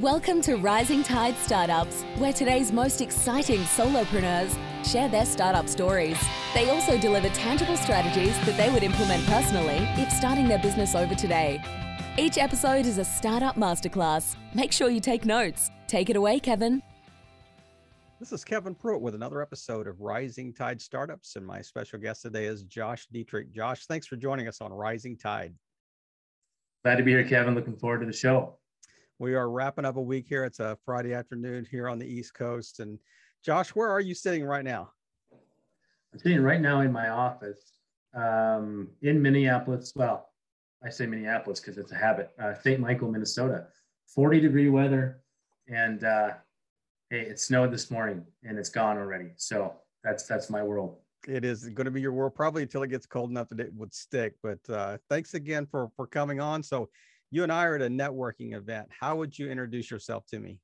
Welcome to Rising Tide Startups, where today's most exciting solopreneurs share their startup stories. They also deliver tangible strategies that they would implement personally if starting their business over today. Each episode is a startup masterclass. Make sure you take notes. Take it away, Kevin. This is Kevin Pruitt with another episode of Rising Tide Startups, and my special guest today is Josh Dietrich. Josh, thanks for joining us on Rising Tide. Glad to be here, Kevin. Looking forward to the show. We are wrapping up a week here. It's a Friday afternoon here on the East Coast. And Josh, where are you sitting right now? I'm sitting right now in my office um, in Minneapolis. Well, I say Minneapolis because it's a habit. Uh, St. Michael, Minnesota. 40 degree weather, and uh, hey, it snowed this morning, and it's gone already. So that's that's my world. It is going to be your world probably until it gets cold enough that it would stick. But uh, thanks again for for coming on. So you and I are at a networking event. How would you introduce yourself to me?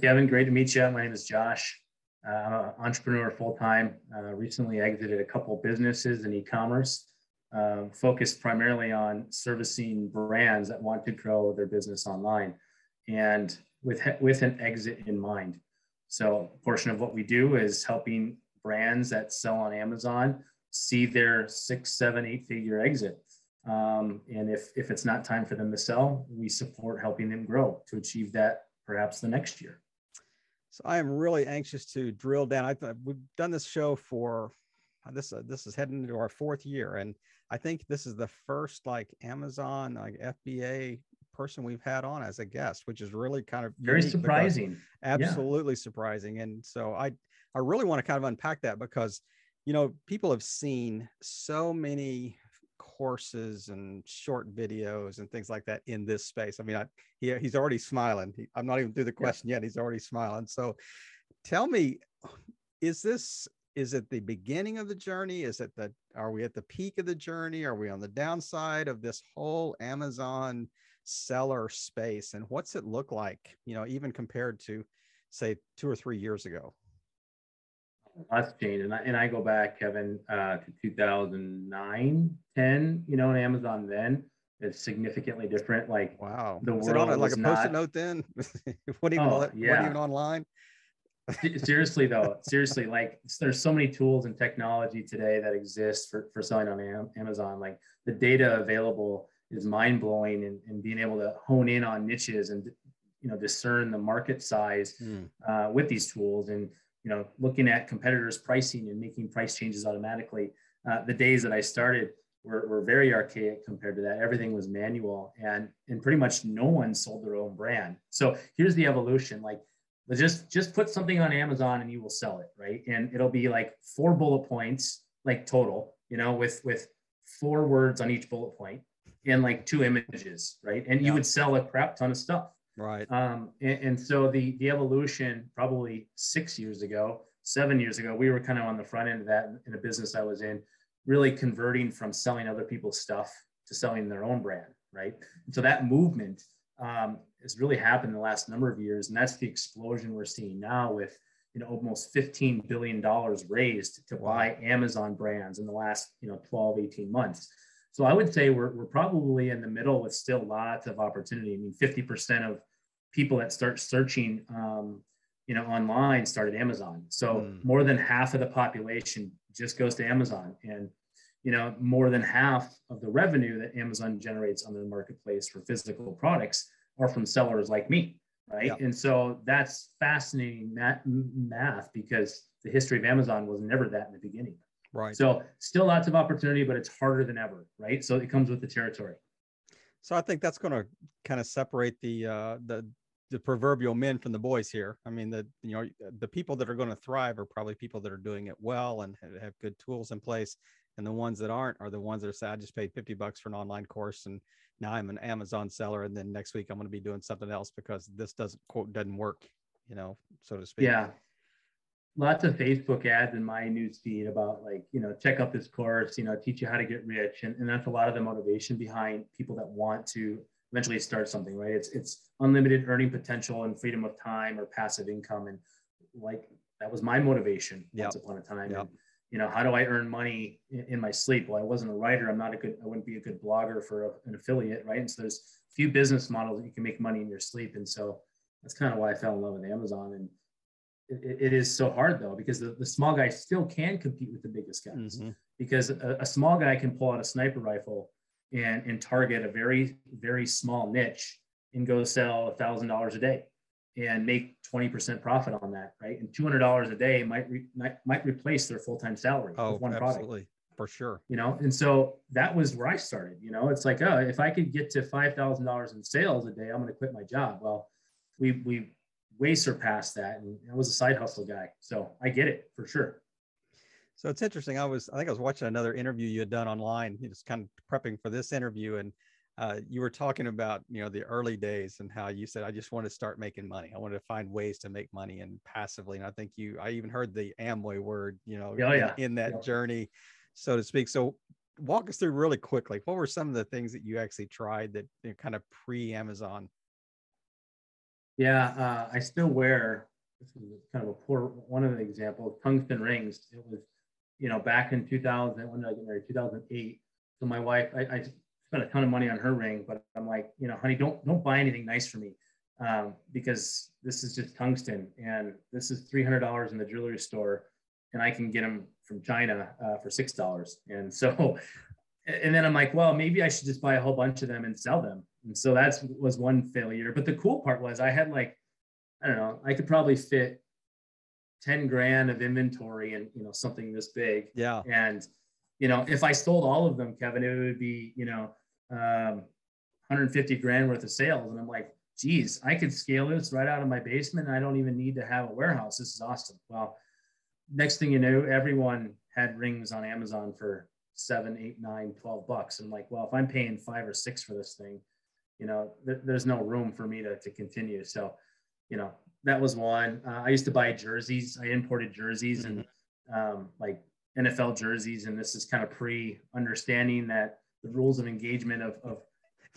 Kevin, great to meet you. My name is Josh. Uh, I'm an entrepreneur full time. Uh, recently exited a couple businesses in e-commerce, uh, focused primarily on servicing brands that want to grow their business online, and with with an exit in mind. So, a portion of what we do is helping brands that sell on Amazon see their six, seven, eight figure exit. Um, and if if it's not time for them to sell, we support helping them grow to achieve that perhaps the next year. So I am really anxious to drill down. I thought we've done this show for uh, this. Uh, this is heading into our fourth year, and I think this is the first like Amazon like FBA person we've had on as a guest, which is really kind of very surprising. Absolutely yeah. surprising, and so I I really want to kind of unpack that because you know people have seen so many courses and short videos and things like that in this space. I mean, I, he, he's already smiling. He, I'm not even through the question yeah. yet. He's already smiling. So tell me, is this, is it the beginning of the journey? Is it the, are we at the peak of the journey? Are we on the downside of this whole Amazon seller space? And what's it look like, you know, even compared to say two or three years ago? Lots changed. And I, and I go back, Kevin, uh, to 2009, 10, you know, and Amazon then is significantly different. Like, wow. The was world it on a, like a post-it note then? what do even, oh, yeah. what even online? seriously though, seriously, like there's so many tools and technology today that exist for, for selling on Amazon. Like the data available is mind blowing and, and being able to hone in on niches and, you know, discern the market size mm. uh, with these tools. And, you know, looking at competitors' pricing and making price changes automatically. Uh, the days that I started were, were very archaic compared to that. Everything was manual, and and pretty much no one sold their own brand. So here's the evolution. Like, just just put something on Amazon and you will sell it, right? And it'll be like four bullet points, like total, you know, with with four words on each bullet point and like two images, right? And yeah. you would sell a crap ton of stuff. Right. Um, and, and, so the the evolution probably six years ago, seven years ago, we were kind of on the front end of that in a business I was in, really converting from selling other people's stuff to selling their own brand, right? And so that movement um, has really happened in the last number of years, and that's the explosion we're seeing now with you know almost 15 billion dollars raised to buy Amazon brands in the last you know 12, 18 months. So I would say we're, we're probably in the middle with still lots of opportunity. I mean, 50% of people that start searching, um, you know, online start at Amazon. So mm. more than half of the population just goes to Amazon. And, you know, more than half of the revenue that Amazon generates on the marketplace for physical products are from sellers like me. Right. Yeah. And so that's fascinating math because the history of Amazon was never that in the beginning. Right. So still lots of opportunity, but it's harder than ever, right? So it comes with the territory. So I think that's going to kind of separate the uh, the the proverbial men from the boys here. I mean, the you know the people that are going to thrive are probably people that are doing it well and have good tools in place, and the ones that aren't are the ones that are say, I just paid fifty bucks for an online course and now I'm an Amazon seller, and then next week I'm going to be doing something else because this doesn't quote doesn't work, you know, so to speak. Yeah, lots of Facebook ads in my newsfeed about like, you know, check out this course, you know, teach you how to get rich. And, and that's a lot of the motivation behind people that want to eventually start something, right? It's it's unlimited earning potential and freedom of time or passive income. And like that was my motivation yep. once upon a time. Yep. And, you know, how do I earn money in, in my sleep? Well, I wasn't a writer. I'm not a good, I wouldn't be a good blogger for a, an affiliate, right? And so there's a few business models that you can make money in your sleep. And so that's kind of why I fell in love with Amazon. And it, it is so hard though, because the, the small guy still can compete with the biggest guys mm-hmm. because a, a small guy can pull out a sniper rifle and, and target a very, very small niche and go sell a thousand dollars a day and make 20% profit on that, right? And $200 a day might, re, might, might replace their full-time salary oh, with one absolutely. product. For sure. You know, and so that was where I started, you know, it's like, oh, if I could get to $5,000 in sales a day, I'm going to quit my job. Well, we, we way surpassed that. And I was a side hustle guy. So I get it for sure. So it's interesting. I was, I think I was watching another interview you had done online, just kind of prepping for this interview. And uh, you were talking about you know the early days and how you said I just want to start making money. I wanted to find ways to make money and passively. And I think you I even heard the Amway word you know oh, yeah. in, in, that yeah. journey, so to speak. So walk us through really quickly. What were some of the things that you actually tried that you know, kind of pre Amazon? Yeah, uh, I still wear. This is kind of a poor one of the examples. Tungsten rings. It was, you know, back in 2000. When did I get married? 2008. So my wife, I, I spent a ton of money on her ring, but I'm like, you know, honey, don't don't buy anything nice for me um, because this is just tungsten and this is three hundred dollars in the jewelry store, and I can get them from China uh, for six dollars. And so, and then I'm like, well, maybe I should just buy a whole bunch of them and sell them. And so that was one failure. But the cool part was I had like, I don't know, I could probably fit 10 grand of inventory and you know something this big. Yeah. And you know, if I sold all of them, Kevin, it would be, you know, um, 150 grand worth of sales. And I'm like, geez, I could scale this right out of my basement. I don't even need to have a warehouse. This is awesome. Well, next thing you know, everyone had rings on Amazon for seven, eight, nine, 12 bucks. And I'm like, well, if I'm paying five or six for this thing, you know, th- there's no room for me to, to continue. So, you know, that was one. Uh, I used to buy jerseys. I imported jerseys mm-hmm. and um, like NFL jerseys. And this is kind of pre understanding that the rules of engagement of, of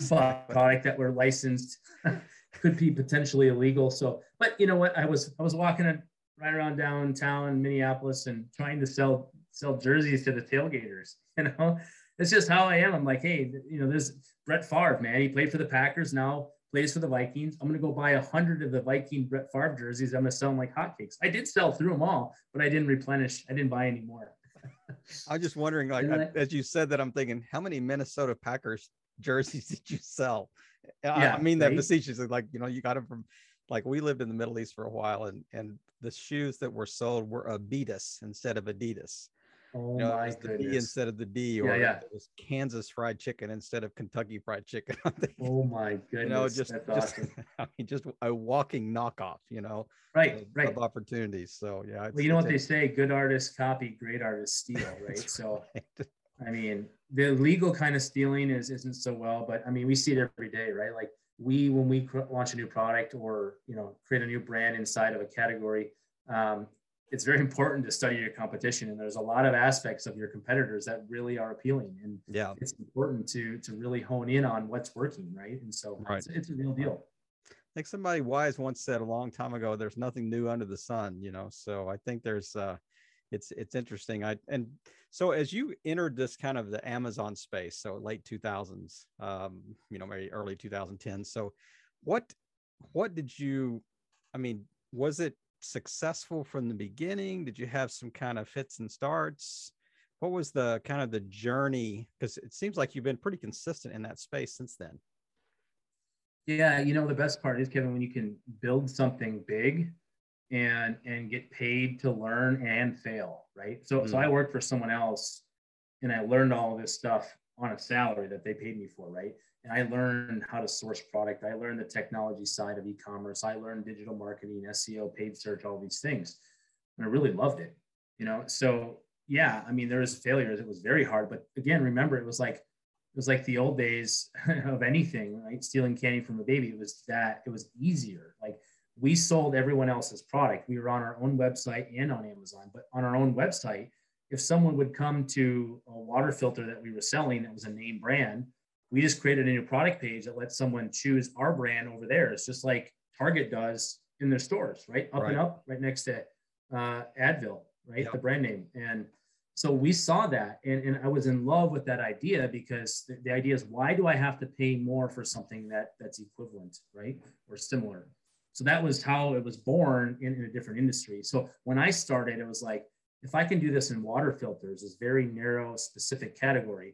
product that were licensed could be potentially illegal. So, but you know what? I was I was walking right around downtown Minneapolis and trying to sell sell jerseys to the tailgaters. You know, it's just how I am. I'm like, hey, you know, there's Brett Favre, man. He played for the Packers, now plays for the Vikings. I'm gonna go buy a hundred of the Viking Brett Favre jerseys. I'm gonna sell them like hotcakes. I did sell through them all, but I didn't replenish. I didn't buy any more. I'm just wondering, like I, as you said that, I'm thinking, how many Minnesota Packers jerseys did you sell? Yeah, I, mean that right? facetiously, like you know, you got them from like we lived in the Middle East for a while, and and the shoes that were sold were Abidas instead of Adidas. Oh you know, my the goodness. B instead of the D, or yeah, yeah. it was Kansas Fried Chicken instead of Kentucky Fried Chicken. oh my goodness! You know, just, That's just awesome. I mean, just a walking knockoff. You know, right, right. Of opportunities. So yeah. Well, you know what they say: good artists copy, great artists steal. Right. so, right. I mean, the legal kind of stealing is isn't so well, but I mean, we see it every day, right? Like we, when we launch a new product or you know create a new brand inside of a category. Um, it's very important to study your competition and there's a lot of aspects of your competitors that really are appealing and yeah. it's important to to really hone in on what's working right? And so right. it's, it's a real deal. I think somebody wise once said a long time ago there's nothing new under the sun you know? So i think there's uh it's it's interesting. I and so as you entered this kind of the amazon space so late 2000s um you know maybe early 2010 so what what did you i mean was it successful from the beginning? Did you have some kind of fits and starts? What was the kind of the journey? Because it seems like you've been pretty consistent in that space since then. Yeah, you know the best part is Kevin when you can build something big and and get paid to learn and fail, right? So mm-hmm. so I worked for someone else and I learned all this stuff on a salary that they paid me for, right? I learned how to source product. I learned the technology side of e-commerce. I learned digital marketing, SEO, paid search, all these things. And I really loved it. You know, so yeah, I mean, there was failures. It was very hard. But again, remember, it was like it was like the old days of anything, right? Stealing candy from a baby. It was that it was easier. Like we sold everyone else's product. We were on our own website and on Amazon, but on our own website, if someone would come to a water filter that we were selling that was a name brand, we just created a new product page that lets someone choose our brand over theirs, just like Target does in their stores, right? Up right. and up, right next to uh, Advil, right? Yep. The brand name. And so we saw that and, and i was in love with that idea because the, the, idea is why do i have to pay more for something that that's equivalent right or similar so that was how it was born in, in a different industry so when i started it was like if i can do this in water filters this very narrow specific category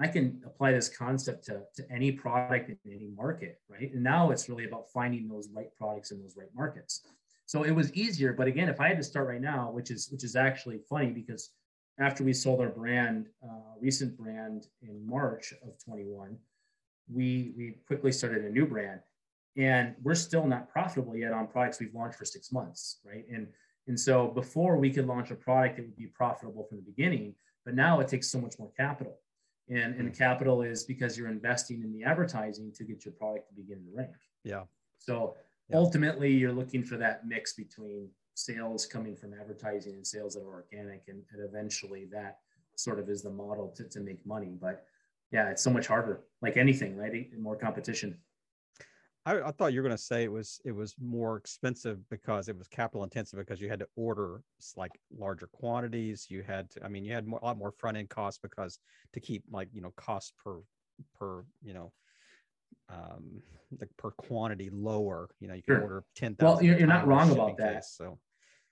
i can apply this concept to, to any product in any market right? And now it's really about finding those right products in those right markets. So it was easier but again if i had to start right now which is which is actually funny because after we sold our brand, uh, recent brand in March of 21, we we quickly started a new brand, and we're still not profitable yet on products we've launched for six months, right? And and so before we could launch a product that would be profitable from the beginning, but now it takes so much more capital, and and hmm. capital is because you're investing in the advertising to get your product to begin to rank. Yeah. So yeah. ultimately, you're looking for that mix between sales coming from advertising and sales that are organic and, and eventually that sort of is the model to, to make money but yeah it's so much harder like anything right more competition I, I, thought you were going to say it was it was more expensive because it was capital intensive because you had to order like larger quantities. You had to, I mean, you had more, a lot more front end costs because to keep like you know cost per per you know um, the per quantity lower. You know, you can sure. order 10,000. Well, you're, you're not wrong about that. Case, so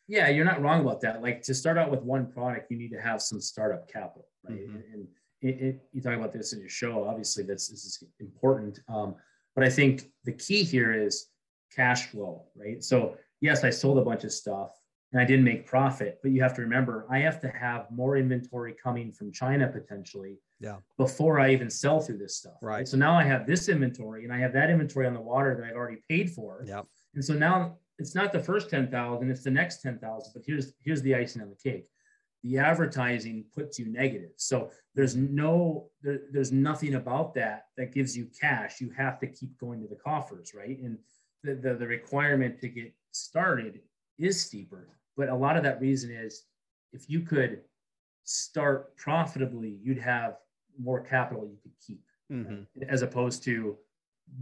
yeah, you're not wrong about that. Like to start out with one product, you need to have some startup capital, right? Mm-hmm. And, and it, it, you talk about this in your show. Obviously, this, this is important. Um, but I think the key here is cash flow, right? So yes, I sold a bunch of stuff and I didn't make profit, but you have to remember I have to have more inventory coming from China potentially yeah. before I even sell through this stuff. Right. So now I have this inventory and I have that inventory on the water that I've already paid for. Yeah. And so now it's not the first 10,000, it's the next 10,000, but here's here's the icing on the cake. The advertising puts you negative. So there's no there, there's nothing about that that gives you cash. You have to keep going to the coffers, right? And the, the, the requirement to get started is steeper. But a lot of that reason is if you could start profitably, you'd have more capital you could keep, mm-hmm. right? as opposed to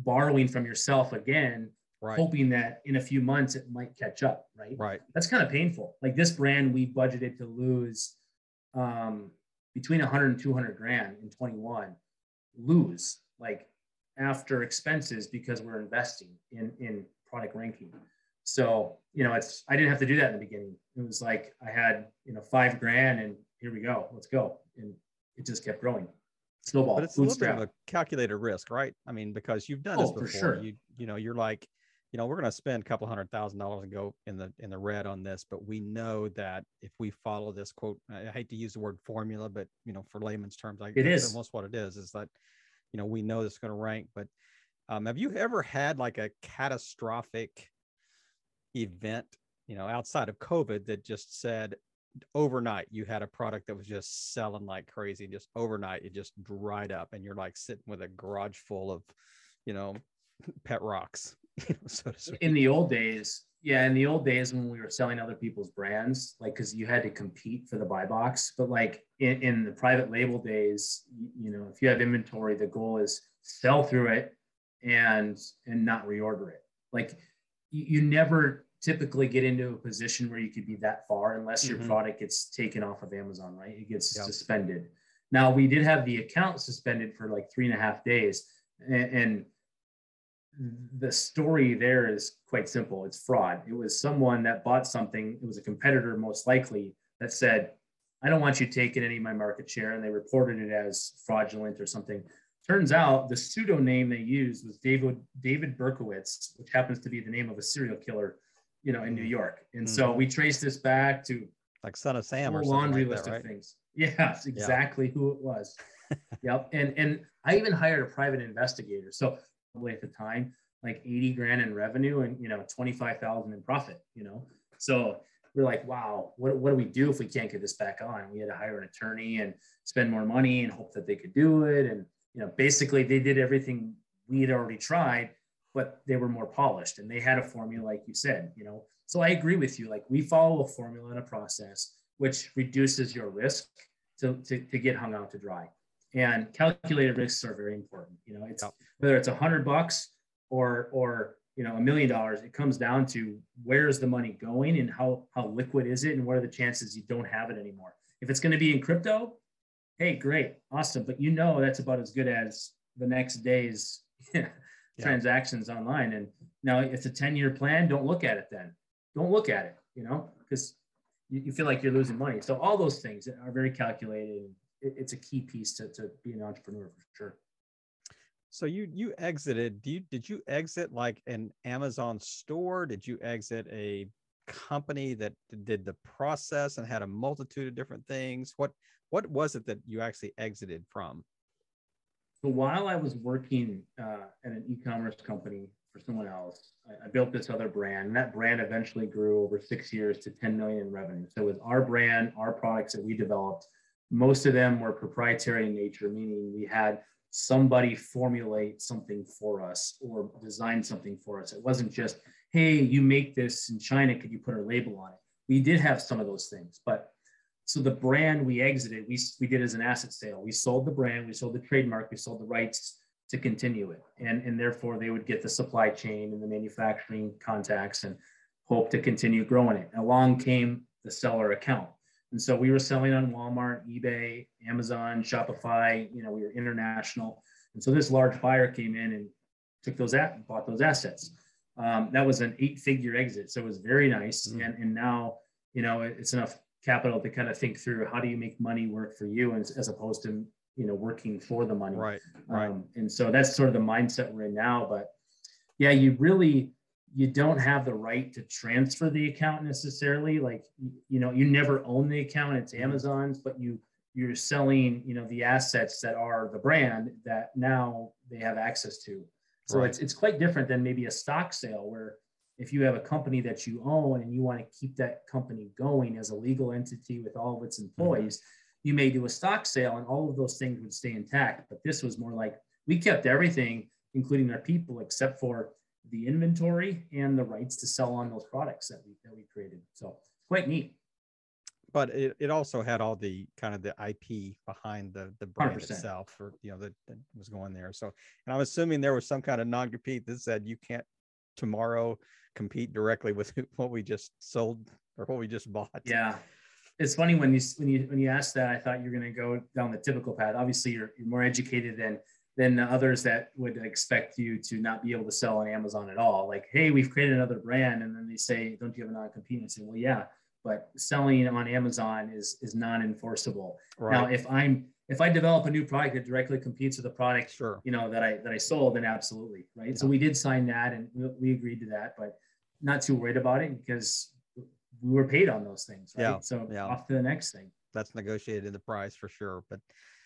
borrowing from yourself again, right. hoping that in a few months it might catch up. Right. Right. That's kind of painful. Like this brand, we budgeted to lose um, between 100 and 200 grand in 21. Lose like after expenses because we're investing in in product ranking. So you know, it's I didn't have to do that in the beginning. It was like I had you know five grand and here we go, let's go, and it just kept growing snowball. But it's a little bit of a calculated risk, right? I mean, because you've done oh, this before. Sure. You you know, you're like, you know, we're going to spend a couple hundred thousand dollars and go in the in the red on this, but we know that if we follow this quote, I hate to use the word formula, but you know, for layman's terms, I it is almost what it is. Is that you know we know this is going to rank, but um, have you ever had like a catastrophic event, you know, outside of COVID that just said, overnight you had a product that was just selling like crazy just overnight it just dried up and you're like sitting with a garage full of you know pet rocks so in the old days yeah in the old days when we were selling other people's brands like because you had to compete for the buy box but like in, in the private label days you, you know if you have inventory the goal is sell through it and and not reorder it like you, you never typically get into a position where you could be that far unless your mm-hmm. product gets taken off of Amazon, right? It gets yep. suspended. Now we did have the account suspended for like three and a half days. And, and the story there is quite simple. It's fraud. It was someone that bought something, it was a competitor most likely that said, I don't want you taking any of my market share. And they reported it as fraudulent or something. Turns out the pseudo name they used was David David Berkowitz, which happens to be the name of a serial killer you know, in New mm-hmm. York. And mm-hmm. so we traced this back to like Son of Sam or laundry like list that, right? of things. Yes, exactly yeah. who it was. yep. And and I even hired a private investigator. So at the time, like 80 grand in revenue and you know 25,000 in profit, you know. So we're like, wow, what, what do we do if we can't get this back on? We had to hire an attorney and spend more money and hope that they could do it. And you know, basically they did everything we had already tried but they were more polished and they had a formula, like you said, you know. So I agree with you. Like we follow a formula and a process which reduces your risk to, to, to get hung out to dry. And calculated risks are very important. You know, it's whether it's a hundred bucks or or you know a million dollars, it comes down to where is the money going and how how liquid is it and what are the chances you don't have it anymore. If it's going to be in crypto, hey, great, awesome. But you know that's about as good as the next day's yeah. transactions online. And now, it's a 10 year plan, don't look at it then. Don't look at it, you know, because you, you, feel like you're losing money. So, all those things are very calculated. It, it's a key piece to, to be an entrepreneur for sure. So you you exited. Do you did you exit like an Amazon store? Did you exit a company that did the process and had a multitude of different things? What what was it that you actually exited from? So while I was working uh, at an e-commerce company for someone else, I, I, built this other brand, and that brand eventually grew over six years to 10 million in revenue. So with our brand, our products that we developed, most of them were proprietary in nature, meaning we had somebody formulate something for us or design something for us. It wasn't just, hey, you make this in China, could you put a label on it? We did have some of those things, but so the brand we exited, we, we did as an asset sale. We sold the brand, we sold the trademark, we sold the rights to continue it. And, and therefore they would get the supply chain and the manufacturing contacts and hope to continue growing it. Along came the seller account. And so we were selling on Walmart, eBay, Amazon, Shopify, you know, we were international. And so this large buyer came in and took those at bought those assets. Um, that was an eight figure exit. So it was very nice. Mm-hmm. And, and now, you know, it's enough capital to kind of think through how do you make money work for you as, as opposed to you know working for the money right right um, and so that's sort of the mindset we're in now but yeah you really you don't have the right to transfer the account necessarily like you know you never own the account it's mm-hmm. amazon's but you you're selling you know the assets that are the brand that now they have access to so right. it's it's quite different than maybe a stock sale where if you have a company that you own and you want to keep that company going as a legal entity with all of its mm-hmm. employees, mm-hmm. you may do a stock sale and all of those things would stay intact. But this was more like we kept everything, including our people, except for the inventory and the rights to sell on those products that we that we created. So it's quite neat. But it, it also had all the kind of the IP behind the the brand 100%. itself, or you know that, that was going there. So, and I'm assuming there was some kind of non compete that said you can't tomorrow compete directly with what we just sold or what we just bought. Yeah. It's funny when you when you when you asked that, I thought you're going to go down the typical path. Obviously, you're, you're more educated than than others that would expect you to not be able to sell on Amazon at all. Like, hey, we've created another brand, and then they say, "Don't you have a non-compete?" And I say, "Well, yeah, but selling on Amazon is is non-enforceable." Right. Now, if I'm if I develop a new product that directly competes with the product, sure. you know, that I that I sold, then absolutely, right? Yeah. So we did sign that, and we, we agreed to that, but not too worried about it because we were paid on those things, right? Yeah. So yeah. off to the next thing. That's negotiated in the price for sure, but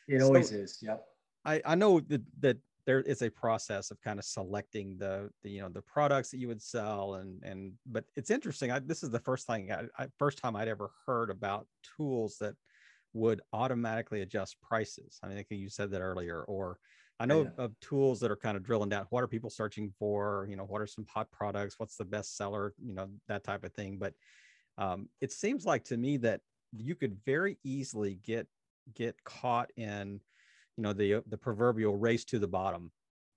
it so always is. Yep. I I know that that there is a process of kind of selecting the, the you know the products that you would sell and and but it's interesting I, this is the first thing I, I, first time i'd ever heard about tools that would automatically adjust prices. I mean, I think you said that earlier, or I know yeah. of tools that are kind of drilling down. What are people searching for? You know, what are some hot products? What's the best seller? You know, that type of thing. But um, it seems like to me that you could very easily get get caught in, you know, the uh, the proverbial race to the bottom.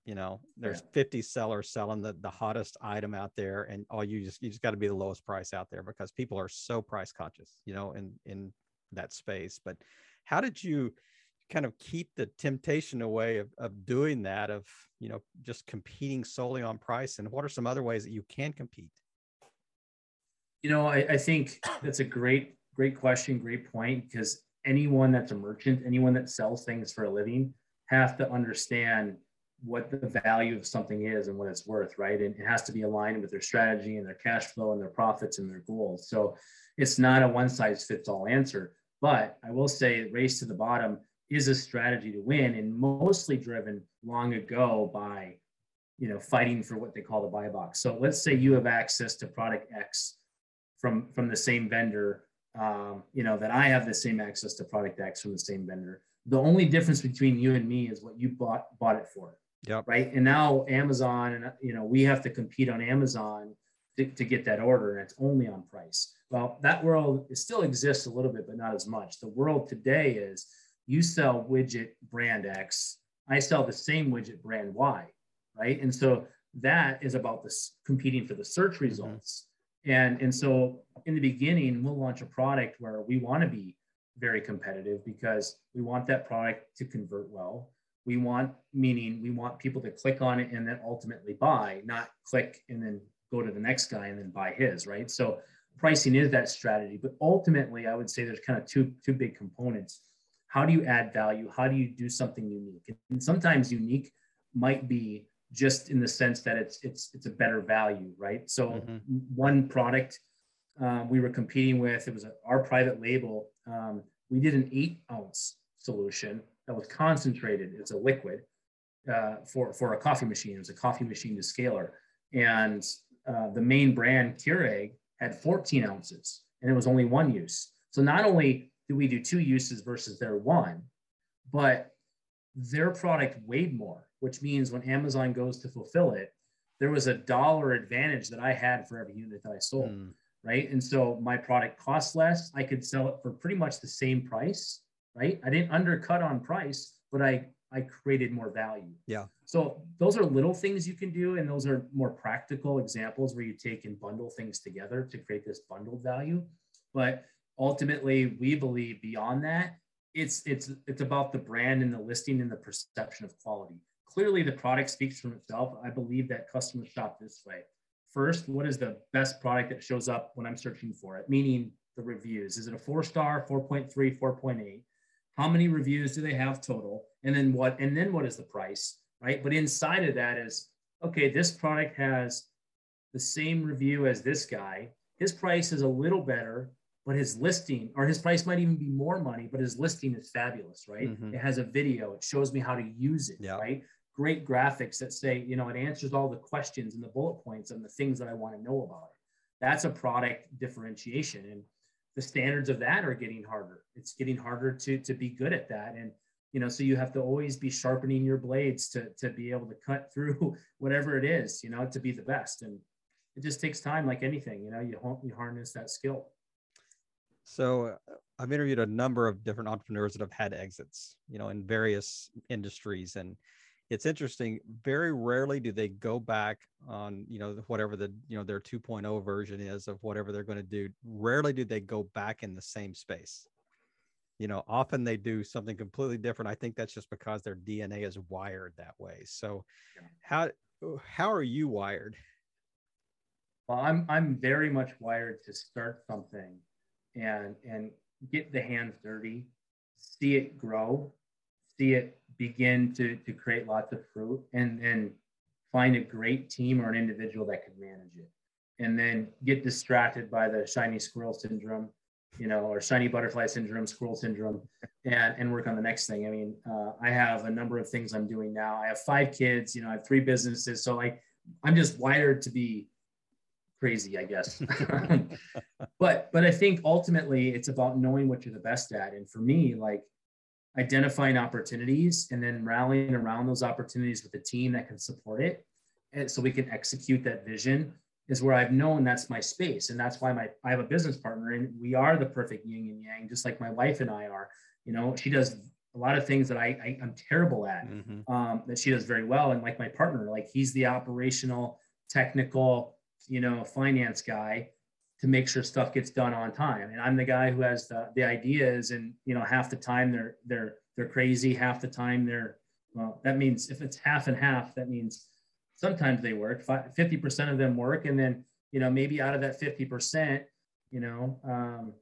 You know, there's yeah. 50 sellers selling the, the hottest item out there, and all you just you just got to be the lowest price out there because people are so price conscious. You know, in in that space. But how did you kind of keep the temptation away of, of doing that, of, you know, just competing solely on price? And what are some other ways that you can compete? You know, I, I think that's a great, great question, great point, because anyone that's a merchant, anyone that sells things for a living, have to understand what the value of something is and what it's worth, right? And it has to be aligned with their strategy and their cash flow and their profits and their goals. So it's not a one size fits all answer. But I will say, race to the bottom is a strategy to win, and mostly driven long ago by, you know, fighting for what they call the buy box. So let's say you have access to product X from from the same vendor, um, you know, that I have the same access to product X from the same vendor. The only difference between you and me is what you bought bought it for. Yep. Right. And now Amazon and you know we have to compete on Amazon to, to get that order, and it's only on price. Well, that world still exists a little bit, but not as much. The world today is you sell widget brand X, I sell the same widget brand Y, right? And so that is about this competing for the search mm-hmm. results. Mm-hmm. And, and so in the beginning, we'll launch a product where we want to be very competitive because we want that product to convert well. We want, meaning we want people to click on it and then ultimately buy, not click and then go to the next guy and then buy his, right? So pricing is that strategy, but ultimately I would say there's kind of two two big components. How do you add value? How do you do something unique? And sometimes unique might be just in the sense that it's it's it's a better value, right? So mm-hmm. one product um, we were competing with, it was a, our private label. Um, we did an eight ounce solution that was concentrated. It's a liquid uh, for for a coffee machine. It was a coffee machine descaler, and uh, the main brand Keurig had 14 ounces, and it was only one use. So not only do we do two uses versus their one, but their product weighed more, which means when Amazon goes to fulfill it, there was a dollar advantage that I had for every unit that I sold. Mm. Right. And so my product costs less. I could sell it for pretty much the same price. Right. I didn't undercut on price, but I I created more value. Yeah. So those are little things you can do, and those are more practical examples where you take and bundle things together to create this bundled value. But ultimately, we believe beyond that, it's it's it's about the brand and the listing and the perception of quality. Clearly, the product speaks for itself. I believe that customers shop this way. First, what is the best product that shows up when I'm searching for it? Meaning the reviews. Is it a four star, 4.3, 4.8? How many reviews do they have total? And then what? And then what is the price? Right. But inside of that is okay. This product has the same review as this guy. His price is a little better, but his listing or his price might even be more money, but his listing is fabulous, right? Mm-hmm. It has a video, it shows me how to use it, yeah. right? Great graphics that say, you know, it answers all the questions and the bullet points and the things that I want to know about it. That's a product differentiation. And the standards of that are getting harder. It's getting harder to to be good at that. And you know, so you have to always be sharpening your blades to to be able to cut through whatever it is, you know, to be the best. And it just takes time like anything, you know, you you harness that skill. So uh, I've interviewed a number of different entrepreneurs that have had exits, you know, in various industries. And it's interesting. Very rarely do they go back on, you know, whatever the, you know, their 2.0 version is of whatever they're going to do. Rarely do they go back in the same space. You know, often they do something completely different. I think that's just because their DNA is wired that way. So how oh, how are you wired? Well, I'm I'm very much wired to start something and and get the hands dirty, see it grow, see it begin to to create lots of fruit, and then find a great team or an individual that could manage it, and then get distracted by the shiny squirrel syndrome, you know, or shiny butterfly syndrome, squirrel syndrome, and and work on the next thing. I mean, uh, I have a number of things I'm doing now. I have five kids, you know, I have three businesses, so like I'm just wired to be crazy, I guess. but but I think ultimately it's about knowing what you're the best at. And for me, like identifying opportunities and then rallying around those opportunities with a team that can support it. And so we can execute that vision is where I've known that's my space. And that's why my I have a business partner and we are the perfect yin and yang, just like my wife and I are. You know, she does a lot of things that I, I am terrible at mm-hmm. um, that she does very well. And like my partner, like he's the operational, technical, you know, finance guy to make sure stuff gets done on time. And I'm the guy who has the, the ideas and, you know, half the time they're, they're, they're crazy. Half the time they're, well, that means if it's half and half, that means sometimes they work 50% of them work. And then, you know, maybe out of that 50%, you know, um,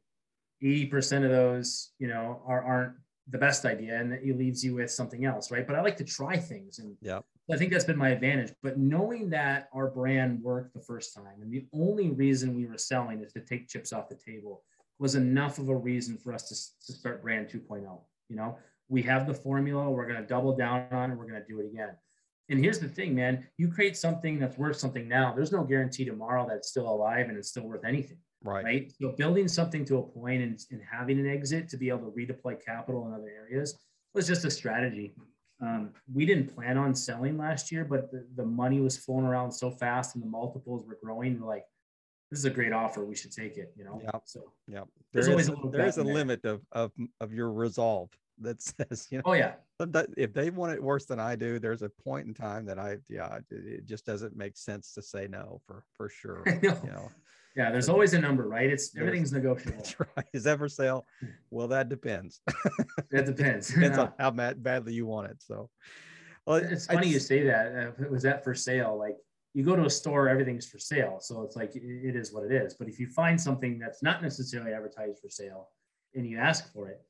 80% of those, you know, are, aren't the best idea and it leaves you with something else. Right. But I like to try things and, yeah. I think that's been my advantage. But knowing that our brand worked the first time, and the only reason we were selling is to take chips off the table, was enough of a reason for us to, to start brand 2.0. You know, we have the formula, we're going to double down on it, we're going to do it again. And here's the thing, man you create something that's worth something now, there's no guarantee tomorrow that it's still alive and it's still worth anything. Right. Right. So building something to a point and, and having an exit to be able to redeploy capital in other areas was just a strategy. Um, we didn't plan on selling last year, but the, the money was flowing around so fast and the multiples were growing. We're like, this is a great offer. We should take it, you know? Yeah. So, yeah. There's always a, there is a limit of, of, of your resolve that says, you know, oh, yeah. If they want it worse than I do, there's a point in time that I, yeah, it just doesn't make sense to say no for, for sure. I know. You know? Yeah, there's always a number, right? It's everything's negotiable. That's right. Is that for sale? Well, that depends. That depends. depends on how bad, badly you want it. So, well, it's funny you say that. Uh, it was that for sale, like you go to a store, everything's for sale. So it's like it is what it is. But if you find something that's not necessarily advertised for sale and you ask for it,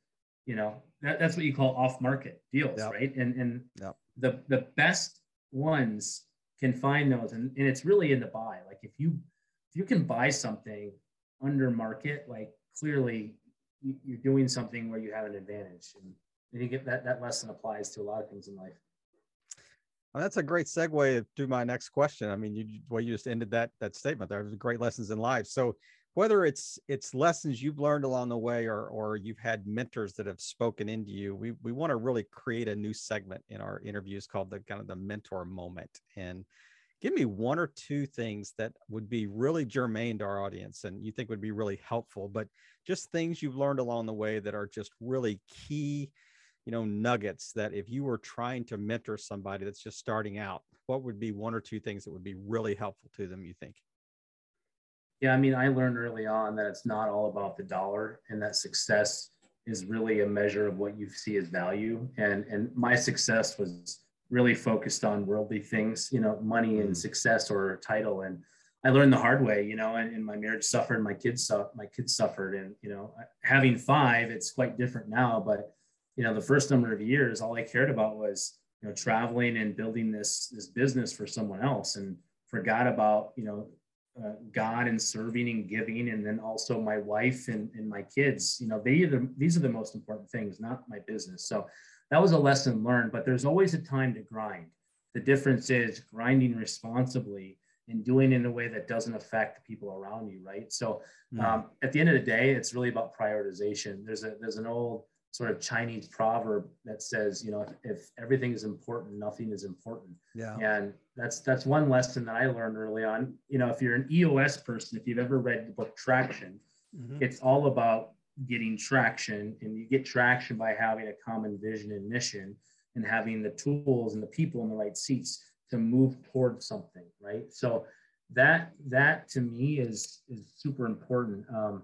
you know, that, that's what you call off-market deals, Yep. right? And and Yep. the the best ones can find those. And, and it's really in the buy. Like if you if you can buy something under market, like clearly you- you're doing something where you have an advantage. And I think that that lesson applies to a lot of things in life. Well, that's a great segue to my next question. I mean, you well, you just ended that that statement. There was great lessons in life. So whether it's it's lessons you've learned along the way or or you've had mentors that have spoken into you, we we want to really create a new segment in our interviews called the kind of the mentor moment. And give me one or two things that would be really germane to our audience and you think would be really helpful, but just things you've learned along the way that are just really key you know nuggets that if you were trying to mentor somebody that's just starting out what would be one or two things that would be really helpful to them you think Yeah, I mean, I learned early on that it's not all about the dollar and that success is really a measure of what you see as value. And and my success was really focused on worldly things, you know, money and Mm. success or title. And I learned the hard way, you know, and, and my marriage suffered, my kids su- my kids suffered. And, you know, having five, it's quite different now. But, you know, the first number of years, all I cared about was, you know, traveling and building this this business for someone else and forgot about, you know, uh, God and serving and giving, and then also my wife and, and my kids. You know, they are the, these are the most important things, not my business. So that was a lesson learned. But there's always a time to grind. The difference is grinding responsibly and doing it in a way that doesn't affect the people around you, right? So um, at the end of the day, it's really about prioritization. There's a there's an old sort of Chinese proverb that says, you know, if, if everything is important, nothing is important yeah and that's that's one lesson that i learned early on you know if you're an eos person if you've ever read the book traction Mhm. it's all about getting traction and you get traction by having a common vision and mission and having the tools and the people in the right seats to move towards something right? So that that to me is is super important. Um,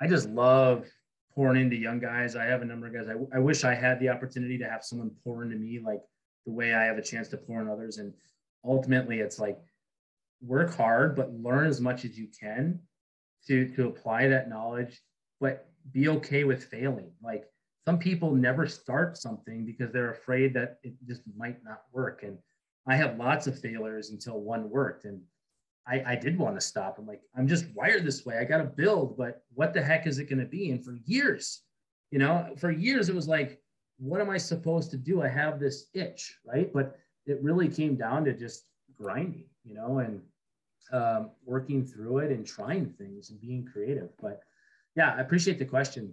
i just love pouring into young guys. I have a number of guys. I, I wish i had the opportunity to have someone pour into me like the way i have a chance to pour in others. And ultimately it's like work hard but learn as much as you can to to apply that knowledge. But be okay with failing. Like some people never start something because they're afraid that it just might not work. And i have lots of failures until one worked and i i did want to stop. I'm like i'm just wired this way. I got to build but what the heck is it going to be? And for years you know for years it was like what am i supposed to do? I have this itch right? But it really came down to just grinding you know and um, working through it and trying things and being creative. But yeah i appreciate the question.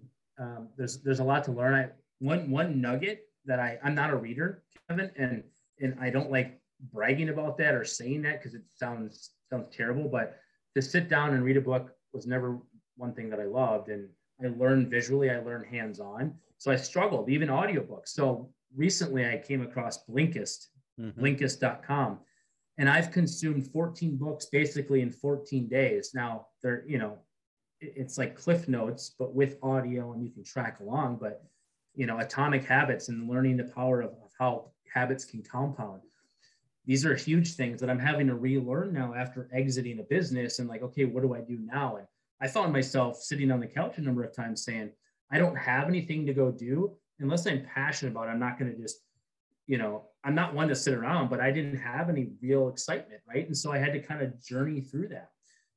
Um, there's there's a lot to learn. I one one nugget that i i'm not a reader kevin and and i don't like bragging about that or saying that because it sounds sounds terrible but to sit down and read a book was never one thing that i loved and i learned visually i learned hands-on. So i struggled even audiobooks. So recently i came across blinkist Mhm. blinkist.com and i've consumed 14 books basically in 14 days. Now they're you know it's like cliff notes but with audio and you can track along but you know atomic habits and learning the power of, of how habits can compound these are huge things that i'm having to relearn now after exiting a business and like okay what do i do now and i found myself sitting on the couch a number of times saying i don't have anything to go do unless i'm passionate about it i'm not going to just you know, I'm not one to sit around, but I didn't have any real excitement, right? And so I had to kind of journey through that.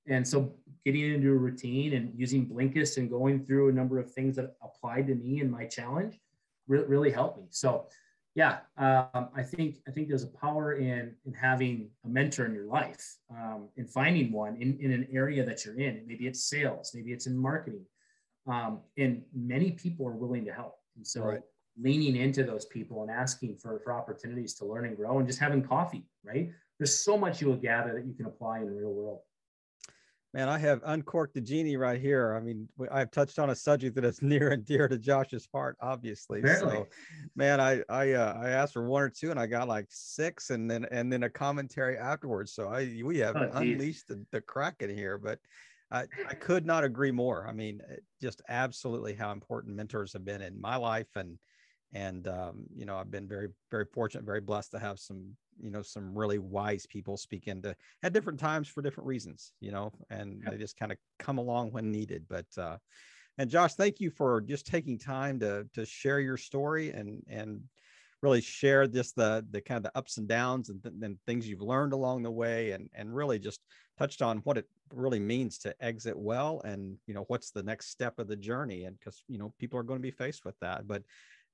And so getting into a routine and using Blinkist and going through a number of things that applied to me and my challenge re- really helped me. So yeah, um, I think I think there's a power in in having a mentor in your life, um, in finding one in, in an area that you're in. Maybe it's sales, maybe it's in marketing, um, and many people are willing to help. And so Right. leaning into those people and asking for, for opportunities to learn and grow and just having coffee, right? There's so much you will gather that you can apply in the real world. Man i have uncorked the genie right here. I mean i've touched on a subject that is near and dear to josh's heart obviously. So man i i uh, i asked for one or two and i got like six and then and then a commentary afterwards. So i we have Oh, unleashed the, the kraken here but I, I could not agree more. I mean, just absolutely how important mentors have been in my life, and and um, you know, I've been very very fortunate, very blessed to have some you know some really wise people speak into at different times for different reasons. You know, and they just kind of come along when needed. But uh, and Josh, thank you for just taking time to to share your story and and really share just the the kind of the ups and downs and, th- and things you've learned along the way and and really just touched on what it really means to exit well and you know what's the next step of the journey and because you know people are going to be faced with that but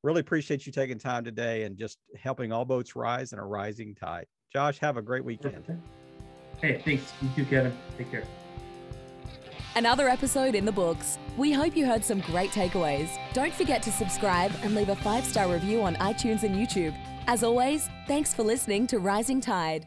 really appreciate you taking time today and just helping all boats rise in a rising tide josh have a great weekend hey thanks you too kevin take care Another episode in the books. We hope you heard some great takeaways. Don't forget to subscribe and leave a five star review on iTunes and YouTube. As always, thanks for listening to Rising Tide.